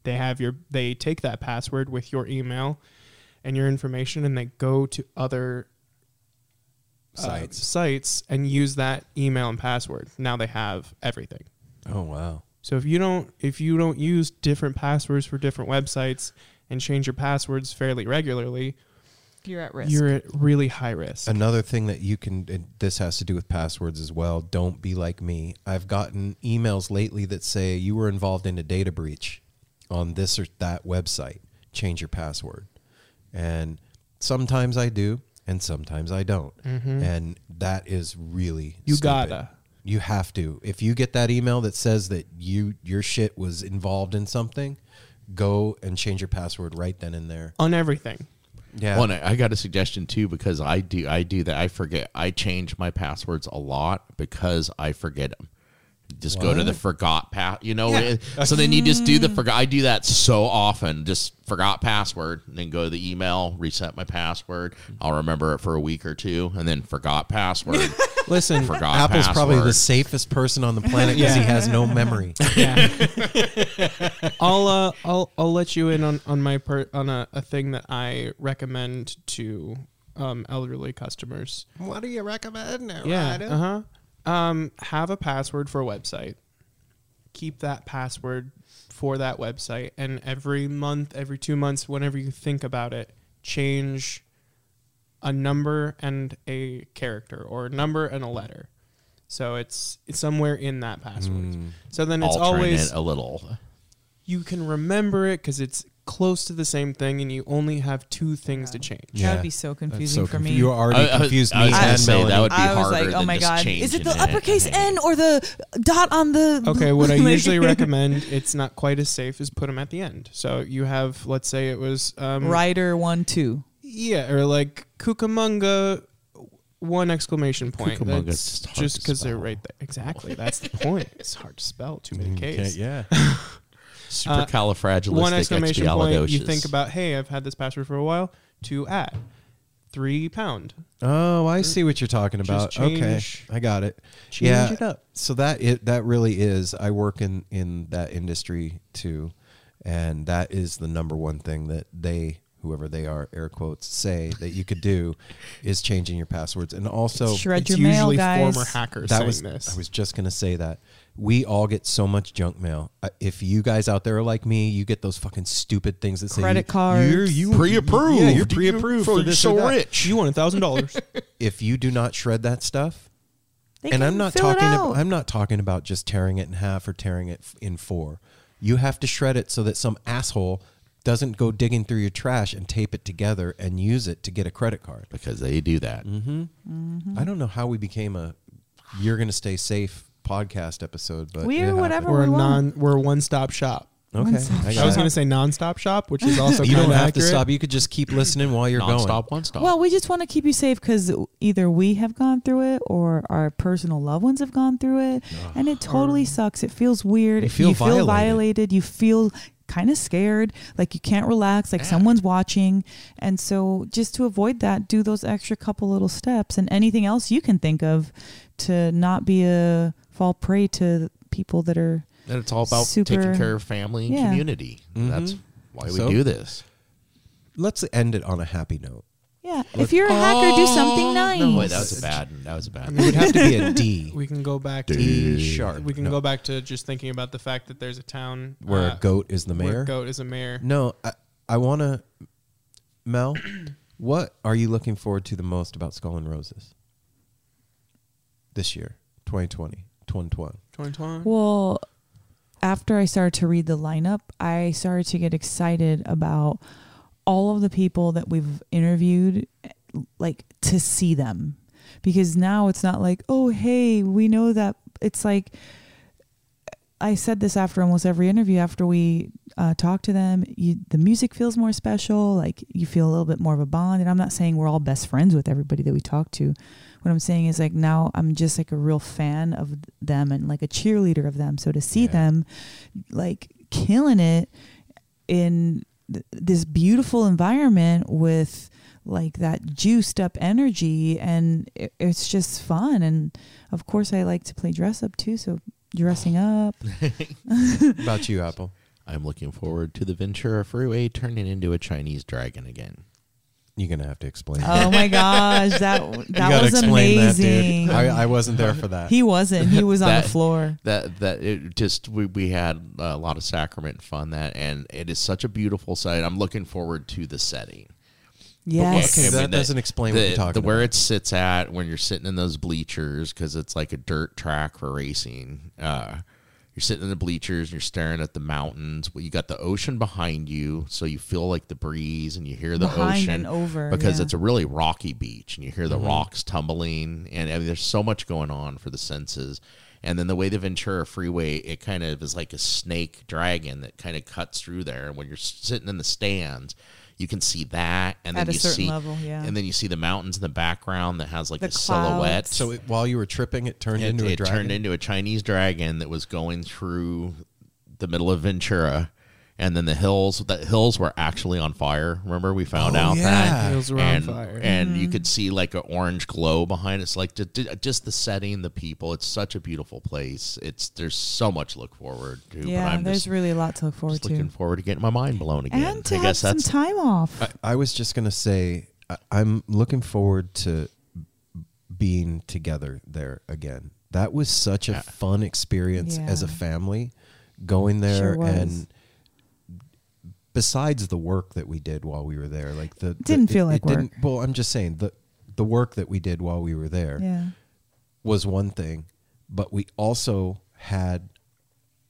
Speaker 4: They have your. They take that password with your email and your information, and they go to other uh,
Speaker 2: Sites.
Speaker 4: sites and use that email and password. Now they have everything.
Speaker 2: Oh wow.
Speaker 4: So if you don't if you don't use different passwords for different websites and change your passwords fairly regularly,
Speaker 5: You're at risk.
Speaker 4: you're at really high risk.
Speaker 2: Another thing that you can, and this has to do with passwords as well. Don't be like me. I've gotten emails lately that say you were involved in a data breach on this or that website. Change your password. And sometimes I do, and sometimes I don't. And that is really
Speaker 4: Mm-hmm. You
Speaker 2: stupid.
Speaker 4: gotta.
Speaker 2: You have to. If you get that email that says that you your shit was involved in something, go and change your password right then and there.
Speaker 4: on everything.
Speaker 2: Yeah.
Speaker 3: Well, and I I got a suggestion too because I do I do that. I forget. I change my passwords a lot because I forget them. Just go to the forgot pass. You know, it- so then you just do the forgot. I do that so often. Just forgot password, and then go to the email, reset my password. I'll remember it for a week or two, and then forgot password.
Speaker 4: Listen,
Speaker 3: forgot.
Speaker 2: Apple's probably the safest person on the planet because he has no memory.
Speaker 4: yeah. I'll uh, I'll I'll let you in on on my per, on a, a thing that I recommend to um, elderly customers.
Speaker 2: what do you recommend?
Speaker 4: Yeah. Uh huh. Um, have a password for a website. Keep that password for that website, and every month, every two months, whenever you think about it, change a number and a character, or a number and a letter. So it's it's somewhere in that password. So then it's
Speaker 3: altering
Speaker 4: always
Speaker 3: it a little.
Speaker 4: you can remember it because it's close to the same thing, and you only have two things to change. Yeah.
Speaker 5: That would be so confusing
Speaker 2: so
Speaker 5: for
Speaker 2: confu-
Speaker 5: me.
Speaker 2: You already
Speaker 3: I- I-
Speaker 2: confused
Speaker 3: I
Speaker 2: me
Speaker 3: was gonna
Speaker 2: and
Speaker 3: say,
Speaker 2: Melanie.
Speaker 3: that would be
Speaker 5: I was
Speaker 3: harder
Speaker 5: like, oh my
Speaker 3: just
Speaker 5: god, is it the
Speaker 3: changing it.
Speaker 5: uppercase N or the dot on the?
Speaker 4: Okay, what I usually recommend, it's not quite as safe, is put them at the end. So you have, let's say it was um,
Speaker 5: Ryder one two.
Speaker 4: yeah, or like Cucamonga, one exclamation point.
Speaker 3: Cucamonga,
Speaker 4: That's just because they're right there. Exactly, that's the point. It's hard to spell. Too many
Speaker 2: Okay, yeah.
Speaker 3: Supercalifragilistic.
Speaker 4: Uh, one exclamation point. You think about, hey, I've had this password for a while. To at three pound.
Speaker 2: Oh, I see what you're talking about.
Speaker 4: Just
Speaker 2: okay, I got it.
Speaker 4: change
Speaker 2: yeah,
Speaker 4: it up.
Speaker 2: So that it that really is. I work in in that industry too, and that is the number one thing that they, whoever they are, air quotes, say that you could do, is changing your passwords, and also
Speaker 5: Shred
Speaker 4: it's
Speaker 5: your mail,
Speaker 4: usually
Speaker 5: guys.
Speaker 4: former hackers
Speaker 2: that
Speaker 4: saying
Speaker 2: was
Speaker 4: this.
Speaker 2: I was just gonna say that we all get so much junk mail. Uh, If you guys out there are like me, you get those fucking stupid things that say
Speaker 5: Credit
Speaker 2: you-
Speaker 5: cards.
Speaker 2: You're, you
Speaker 3: Pre-approved.
Speaker 2: Yeah, you're pre-approved
Speaker 3: for
Speaker 2: for this
Speaker 3: so
Speaker 2: or that.
Speaker 3: rich.
Speaker 4: you want a thousand dollars.
Speaker 2: If you do not shred that stuff,
Speaker 5: They
Speaker 2: and I'm not talking. About, I'm not talking about just tearing it in half or tearing it in four. You have to shred it so that some asshole doesn't go digging through your trash and tape it together and use it to get a credit card.
Speaker 3: because they do that.
Speaker 5: Mm-hmm.
Speaker 2: I don't know how we became a "You're Gonna Stay Safe" podcast episode, but
Speaker 5: we're
Speaker 2: happened.
Speaker 5: whatever
Speaker 4: we're a
Speaker 5: we want.
Speaker 4: non. We're a one stop shop.
Speaker 2: Okay,
Speaker 5: One-stop
Speaker 2: I,
Speaker 4: I was going to say non-stop shop, which is also
Speaker 2: You don't have
Speaker 4: accurate.
Speaker 2: to stop. You could just keep listening while you're
Speaker 3: Non-stop,
Speaker 2: going.
Speaker 3: one stop.
Speaker 5: Well, we just want to keep you safe because either we have gone through it or our personal loved ones have gone through it, and it totally sucks. It feels weird.
Speaker 2: You feel violated.
Speaker 5: violated. You feel kind of scared, like you can't relax, like someone's watching. And so, just to avoid that, do those extra couple little steps, and anything else you can think of to not be a fall prey to people that are.
Speaker 3: and it's all about
Speaker 5: super-
Speaker 3: taking care of family and
Speaker 5: Yeah.
Speaker 3: community.
Speaker 2: Mhm.
Speaker 3: That's why we
Speaker 2: So-
Speaker 3: do this.
Speaker 2: Let's end it on a happy note.
Speaker 5: Yeah. Yeah. If you're a hacker, do something nice.
Speaker 3: No, wait, that was a bad. That was a bad.
Speaker 2: It would have to be a D.
Speaker 4: We can go back
Speaker 2: D
Speaker 4: to
Speaker 2: sharp.
Speaker 4: we can
Speaker 2: No.
Speaker 4: go back to just thinking about the fact that there's a town
Speaker 2: where
Speaker 4: uh,
Speaker 2: a goat is the
Speaker 4: where
Speaker 2: mayor.
Speaker 4: goat is a mayor.
Speaker 2: No, I, I want to. Mel, what are you looking forward to the most about Skull and Roses this year, 2020, 2020?
Speaker 4: 2020.
Speaker 5: Well, after I started to read the lineup, I started to get excited about all of the people that we've interviewed, like to see them. Because now it's not like, oh, hey, we know that. It's like, I said this after almost every interview. After we uh, talk to them, you, the music feels more special. Like you feel a little bit more of a bond. And I'm not saying we're all best friends with everybody that we talk to. What I'm saying is like now I'm just like a real fan of them and like a cheerleader of them. So to see
Speaker 2: Yeah.
Speaker 5: them like killing it in th- this beautiful environment with like that juiced up energy and it, it's just fun and of course I like to play dress up too so dressing up
Speaker 2: about you, Apple?
Speaker 3: I'm looking forward to the Ventura Freeway turning into a Chinese dragon again.
Speaker 2: You're gonna have to explain.
Speaker 5: oh my gosh that that
Speaker 2: gotta
Speaker 5: was
Speaker 2: explain that, dude.
Speaker 5: amazing
Speaker 2: I, I wasn't there for that.
Speaker 5: he wasn't he was on the floor
Speaker 3: That that it just we we had a lot of sacrament fun that, and it is such a beautiful sight. I'm looking forward to the setting.
Speaker 5: yes
Speaker 2: Okay,
Speaker 3: I
Speaker 2: that
Speaker 3: mean, the-
Speaker 2: doesn't explain
Speaker 3: the,
Speaker 2: what you're talking
Speaker 3: the where
Speaker 2: about.
Speaker 3: it sits at when you're sitting in those bleachers because it's like a dirt track for racing. Uh, you're sitting in the bleachers and you're staring at the mountains. Well, you got the ocean behind you, so you feel like the breeze and you hear the
Speaker 5: Behind
Speaker 3: ocean
Speaker 5: over,
Speaker 3: because
Speaker 5: yeah.
Speaker 3: it's a really rocky beach and you hear the
Speaker 2: Mm-hmm.
Speaker 3: rocks tumbling and I mean, there's so much going on for the senses. And then the way the Ventura Freeway, it kind of is like a snake dragon that kind of cuts through there. And when you're sitting in the stands, you can see that, and
Speaker 5: At
Speaker 3: then
Speaker 5: a
Speaker 3: you
Speaker 5: certain
Speaker 3: see,
Speaker 5: level, yeah.
Speaker 3: and then you see the mountains in the background that has like
Speaker 5: The
Speaker 3: a silhouette.
Speaker 2: so it, while you were tripping, it turned
Speaker 3: it,
Speaker 2: into a
Speaker 3: it
Speaker 2: dragon.
Speaker 3: turned into a Chinese dragon that was going through the middle of Ventura, and then the hills. The hills were actually on fire. Remember, we found
Speaker 2: Oh,
Speaker 3: out
Speaker 2: yeah.
Speaker 3: that
Speaker 4: Hills were on
Speaker 3: and,
Speaker 4: fire.
Speaker 3: and
Speaker 5: Mm-hmm.
Speaker 3: you could see like an orange glow behind. It's like just, just the setting, the people. It's such a beautiful place. It's there's so much to look forward to. but
Speaker 5: yeah
Speaker 3: I'm
Speaker 5: there's
Speaker 3: just,
Speaker 5: really a lot to look forward
Speaker 3: just
Speaker 5: to
Speaker 3: looking forward to getting my mind blown again.
Speaker 5: and to
Speaker 3: I
Speaker 5: have
Speaker 3: guess
Speaker 5: some
Speaker 3: that's
Speaker 5: time off
Speaker 2: I, I was just gonna say I, I'm looking forward to being together there again. That was such a
Speaker 3: Yeah.
Speaker 2: fun experience as a family, going there
Speaker 5: Sure was.
Speaker 2: and besides the work that we did while we were there, like the, the-
Speaker 5: Didn't feel
Speaker 2: it-
Speaker 5: like
Speaker 2: it didn't- Well, I'm just saying the the work that we did while we were there
Speaker 5: yeah
Speaker 2: was one thing, but we also had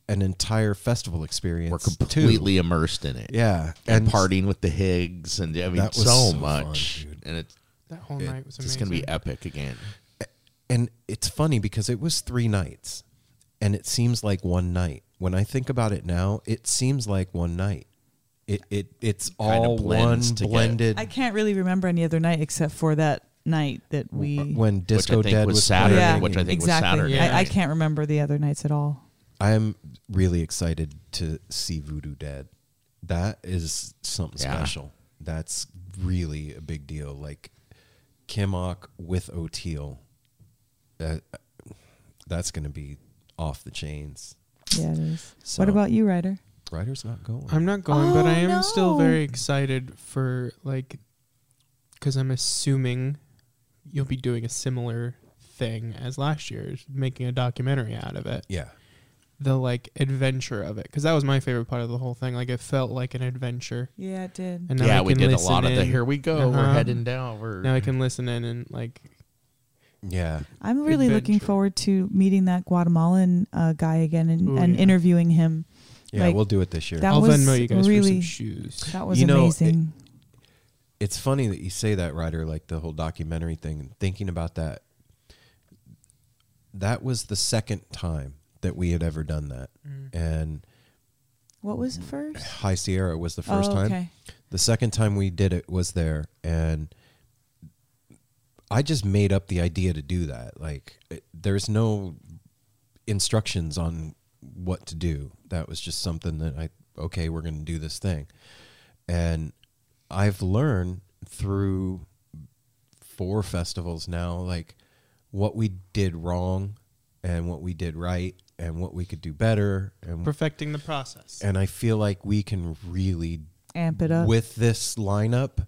Speaker 2: an entire festival experience.
Speaker 3: we're
Speaker 2: too.
Speaker 3: completely immersed in it.
Speaker 2: yeah,
Speaker 3: and, partying with the Higgs, and I mean
Speaker 2: That was
Speaker 3: so,
Speaker 2: so
Speaker 3: much,
Speaker 2: dude.
Speaker 3: and it's
Speaker 4: That whole
Speaker 2: It-
Speaker 4: night was
Speaker 3: it's gonna be epic again.
Speaker 2: and it's funny because it was three nights and it seems like one night when i think about it now it seems like one night it it it's
Speaker 3: Kinda
Speaker 2: all one
Speaker 3: together.
Speaker 2: blended
Speaker 5: I can't really remember any other night except for that night that we.
Speaker 2: Uh, when disco
Speaker 3: think
Speaker 2: dead
Speaker 3: was
Speaker 2: was,
Speaker 3: Saturday,
Speaker 2: playing.
Speaker 3: which I think was
Speaker 5: exactly.
Speaker 3: Saturday
Speaker 5: I, I can't remember the other nights at all.
Speaker 2: i'm really excited to see voodoo dead that is something
Speaker 3: Yeah.
Speaker 2: special that's really a big deal like Kimock with oteil that uh, that's gonna be off the chains
Speaker 5: Yeah, it is.
Speaker 2: So-
Speaker 5: what about you, Ryder?
Speaker 2: Ryder's not going
Speaker 4: I'm not going, but
Speaker 5: Oh,
Speaker 4: I am still
Speaker 5: no.
Speaker 4: very excited for like, because I'm assuming you'll be doing a similar thing as last year's, making a documentary out of it.
Speaker 2: yeah
Speaker 4: The like adventure of it, because that was my favorite part of the whole thing. Like it felt like an adventure.
Speaker 5: Yeah, it did.
Speaker 4: And now
Speaker 3: yeah,
Speaker 4: I
Speaker 3: we
Speaker 4: can
Speaker 3: did a
Speaker 4: listen
Speaker 3: lot of the
Speaker 4: in.
Speaker 3: here we go, we're
Speaker 4: Uh-huh.
Speaker 3: heading down. We're
Speaker 4: Now I can listen in and like
Speaker 2: yeah
Speaker 5: I'm really looking
Speaker 4: adventure.
Speaker 5: forward to meeting that Guatemalan uh, guy again and,
Speaker 4: Ooh,
Speaker 5: and
Speaker 4: yeah.
Speaker 5: interviewing him.
Speaker 2: Yeah,
Speaker 5: Like,
Speaker 2: we'll do it this year.
Speaker 5: that
Speaker 4: I'll
Speaker 5: was
Speaker 4: Venmo you guys for some shoes.
Speaker 5: That was
Speaker 2: You know,
Speaker 5: amazing.
Speaker 2: it's funny that you say that, Ryder, like the whole documentary thing. And thinking about that, that was the second time that we had ever done that, mm. and
Speaker 5: what was the first?
Speaker 2: High Sierra was the first
Speaker 5: oh,
Speaker 2: time. The second time we did it was there, and I just made up the idea to do that. Like, it, there's no instructions on what to do. That was just something that I okay, we're going to do this thing, and I've learned through four festivals now, like what we did wrong and what we did right and what we could do better and
Speaker 4: Perfecting the process.
Speaker 2: and I feel like we can really
Speaker 5: Amp it up.
Speaker 2: with this lineup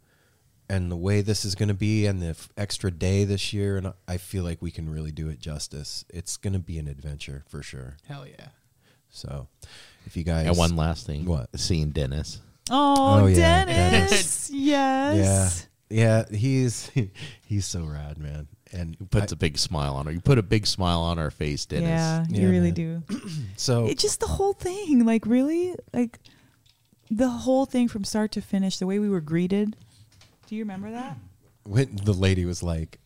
Speaker 2: and the way this is going to be and the f- extra day this year and I feel like we can really do it justice. It's going to be an adventure for sure.
Speaker 4: Hell yeah.
Speaker 2: So, if you guys
Speaker 3: And one last thing.
Speaker 2: What?
Speaker 3: Seeing Dennis.
Speaker 5: Oh,
Speaker 2: Oh, yeah,
Speaker 5: Dennis. yes.
Speaker 2: Yeah. Yeah, he's he's so rad, man. And
Speaker 3: Puts
Speaker 2: I-
Speaker 3: a big smile on her. You put a big smile on our face, Dennis.
Speaker 5: Yeah,
Speaker 2: Yeah,
Speaker 5: you really
Speaker 2: man.
Speaker 5: do.
Speaker 2: so
Speaker 5: It just the whole thing, like really, like the whole thing from start to finish, the way we were greeted. Do you remember that?
Speaker 2: when the lady was like,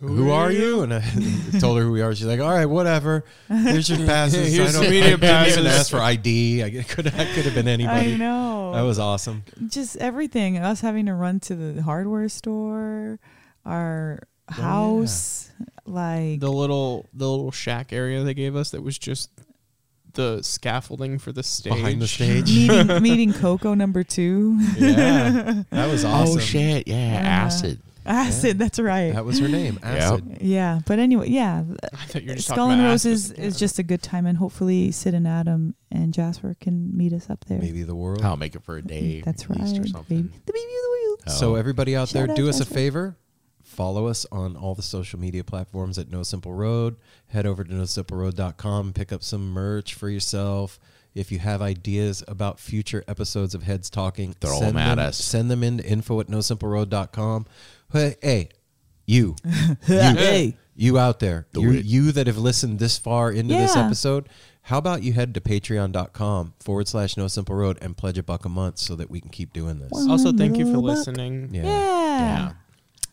Speaker 2: "Who, are you?" and I told her who we are. She's like, "All right, whatever. Here's your passes.
Speaker 4: Here's
Speaker 2: I don't
Speaker 4: media
Speaker 2: I didn't even
Speaker 4: passes."
Speaker 2: ask for ID. I could I could have been anybody.
Speaker 5: I know.
Speaker 2: That was awesome.
Speaker 5: just everything. Us having to run to the hardware store, our house, like
Speaker 4: The little the little shack area they gave us that was just the scaffolding for the stage.
Speaker 2: Behind the stage.
Speaker 5: meeting meeting Coco number two.
Speaker 2: yeah, that was awesome.
Speaker 3: Oh shit! Yeah,
Speaker 5: Uh-huh.
Speaker 3: acid.
Speaker 5: Acid, that's right.
Speaker 2: That was her name. Acid.
Speaker 5: yeah, but anyway, yeah.
Speaker 4: I thought you were just
Speaker 5: Skull and Roses
Speaker 4: acid.
Speaker 5: is just a good time, and hopefully Sid and Adam and Jasper can meet us up there.
Speaker 2: Maybe the world.
Speaker 3: I'll make it for a day.
Speaker 5: Mm,
Speaker 3: that's
Speaker 5: right.
Speaker 3: least or
Speaker 5: baby. The baby of the wheel. Oh.
Speaker 2: So
Speaker 3: Oh.
Speaker 2: everybody out there,
Speaker 5: Shout out
Speaker 2: do us a favor. Follow us on all the social media platforms at No Simple Road. Head over to nosimpleroad.com. Pick up some merch for yourself. If you have ideas about future episodes of Heads Talking,
Speaker 3: Throw
Speaker 2: send
Speaker 3: 'em at
Speaker 2: them,
Speaker 3: us.
Speaker 2: Send them into info at nosimpleroad.com. Hey, hey, you. you.
Speaker 5: Hey.
Speaker 2: You out there.
Speaker 3: Do
Speaker 2: You, you that have listened this far into this episode, how about you head to patreon.com forward slash no simple road and pledge a buck a month so that we can keep doing this.
Speaker 5: Wow.
Speaker 4: Also, thank you for
Speaker 5: buck.
Speaker 4: listening.
Speaker 2: Yeah.
Speaker 5: Yeah.
Speaker 3: Yeah.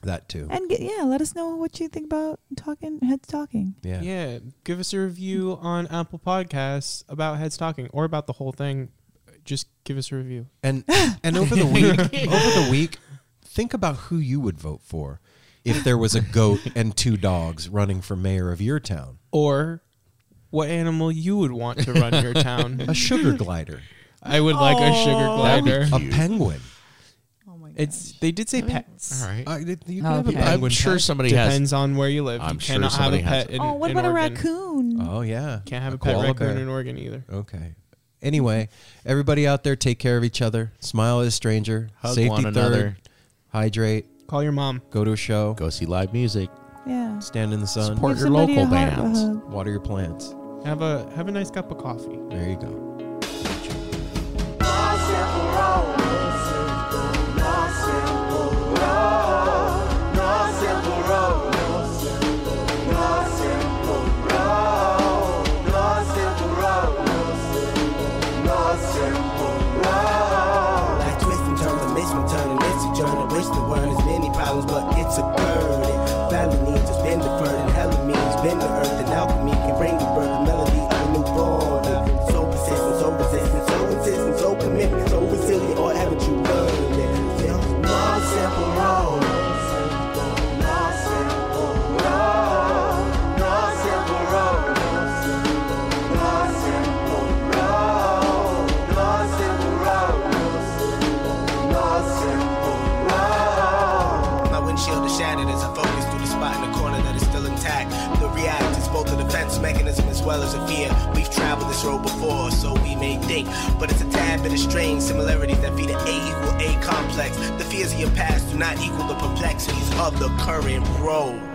Speaker 2: That too.
Speaker 5: And get, yeah, let us know what you think about talking heads talking.
Speaker 2: Yeah.
Speaker 4: Yeah, give us a review on Apple Podcasts about Heads Talking or about the whole thing. Just give us a review.
Speaker 2: And and over the week, over the week, think about who you would vote for if there was a goat and two dogs running for mayor of your town.
Speaker 4: Or what animal you would want to run your town.
Speaker 2: A sugar glider,
Speaker 4: I would like a sugar glider.
Speaker 2: a penguin.
Speaker 5: Oh my god.
Speaker 4: It's they did say pets.
Speaker 3: All right.
Speaker 2: Uh, you can
Speaker 5: Oh,
Speaker 2: have a
Speaker 5: okay.
Speaker 3: I'm
Speaker 2: penguin.
Speaker 3: sure
Speaker 2: pet.
Speaker 3: somebody has.
Speaker 4: Depends on where you live.
Speaker 3: I'm
Speaker 4: you
Speaker 3: sure
Speaker 4: cannot have a
Speaker 3: somebody has
Speaker 4: pet in,
Speaker 5: oh, what
Speaker 4: in
Speaker 5: about
Speaker 4: Oregon.
Speaker 5: a raccoon?
Speaker 2: Oh yeah,
Speaker 4: Can't have a,
Speaker 2: A
Speaker 4: pet
Speaker 2: koala
Speaker 4: raccoon
Speaker 2: bear.
Speaker 4: in Oregon either.
Speaker 2: Okay. Anyway, everybody out there, take care of each other. Smile at a stranger.
Speaker 3: Hug
Speaker 2: Safety
Speaker 3: one
Speaker 2: third.
Speaker 3: another.
Speaker 2: Hydrate.
Speaker 4: Call your mom.
Speaker 2: Go to a show.
Speaker 3: Go see live music.
Speaker 5: yeah.
Speaker 2: Stand in the sun.
Speaker 3: Support
Speaker 5: Give
Speaker 3: your
Speaker 5: somebody
Speaker 3: local
Speaker 5: a heart-
Speaker 3: bands.
Speaker 2: Water your plants.
Speaker 4: Have a have a nice cup of coffee.
Speaker 2: There you go.
Speaker 1: As a fear. We've traveled this road before, so we may think, but it's a tad bit of strange similarities that feed an A equal A complex. The fears of your past do not equal the perplexities of the current road.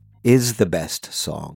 Speaker 6: is the best song.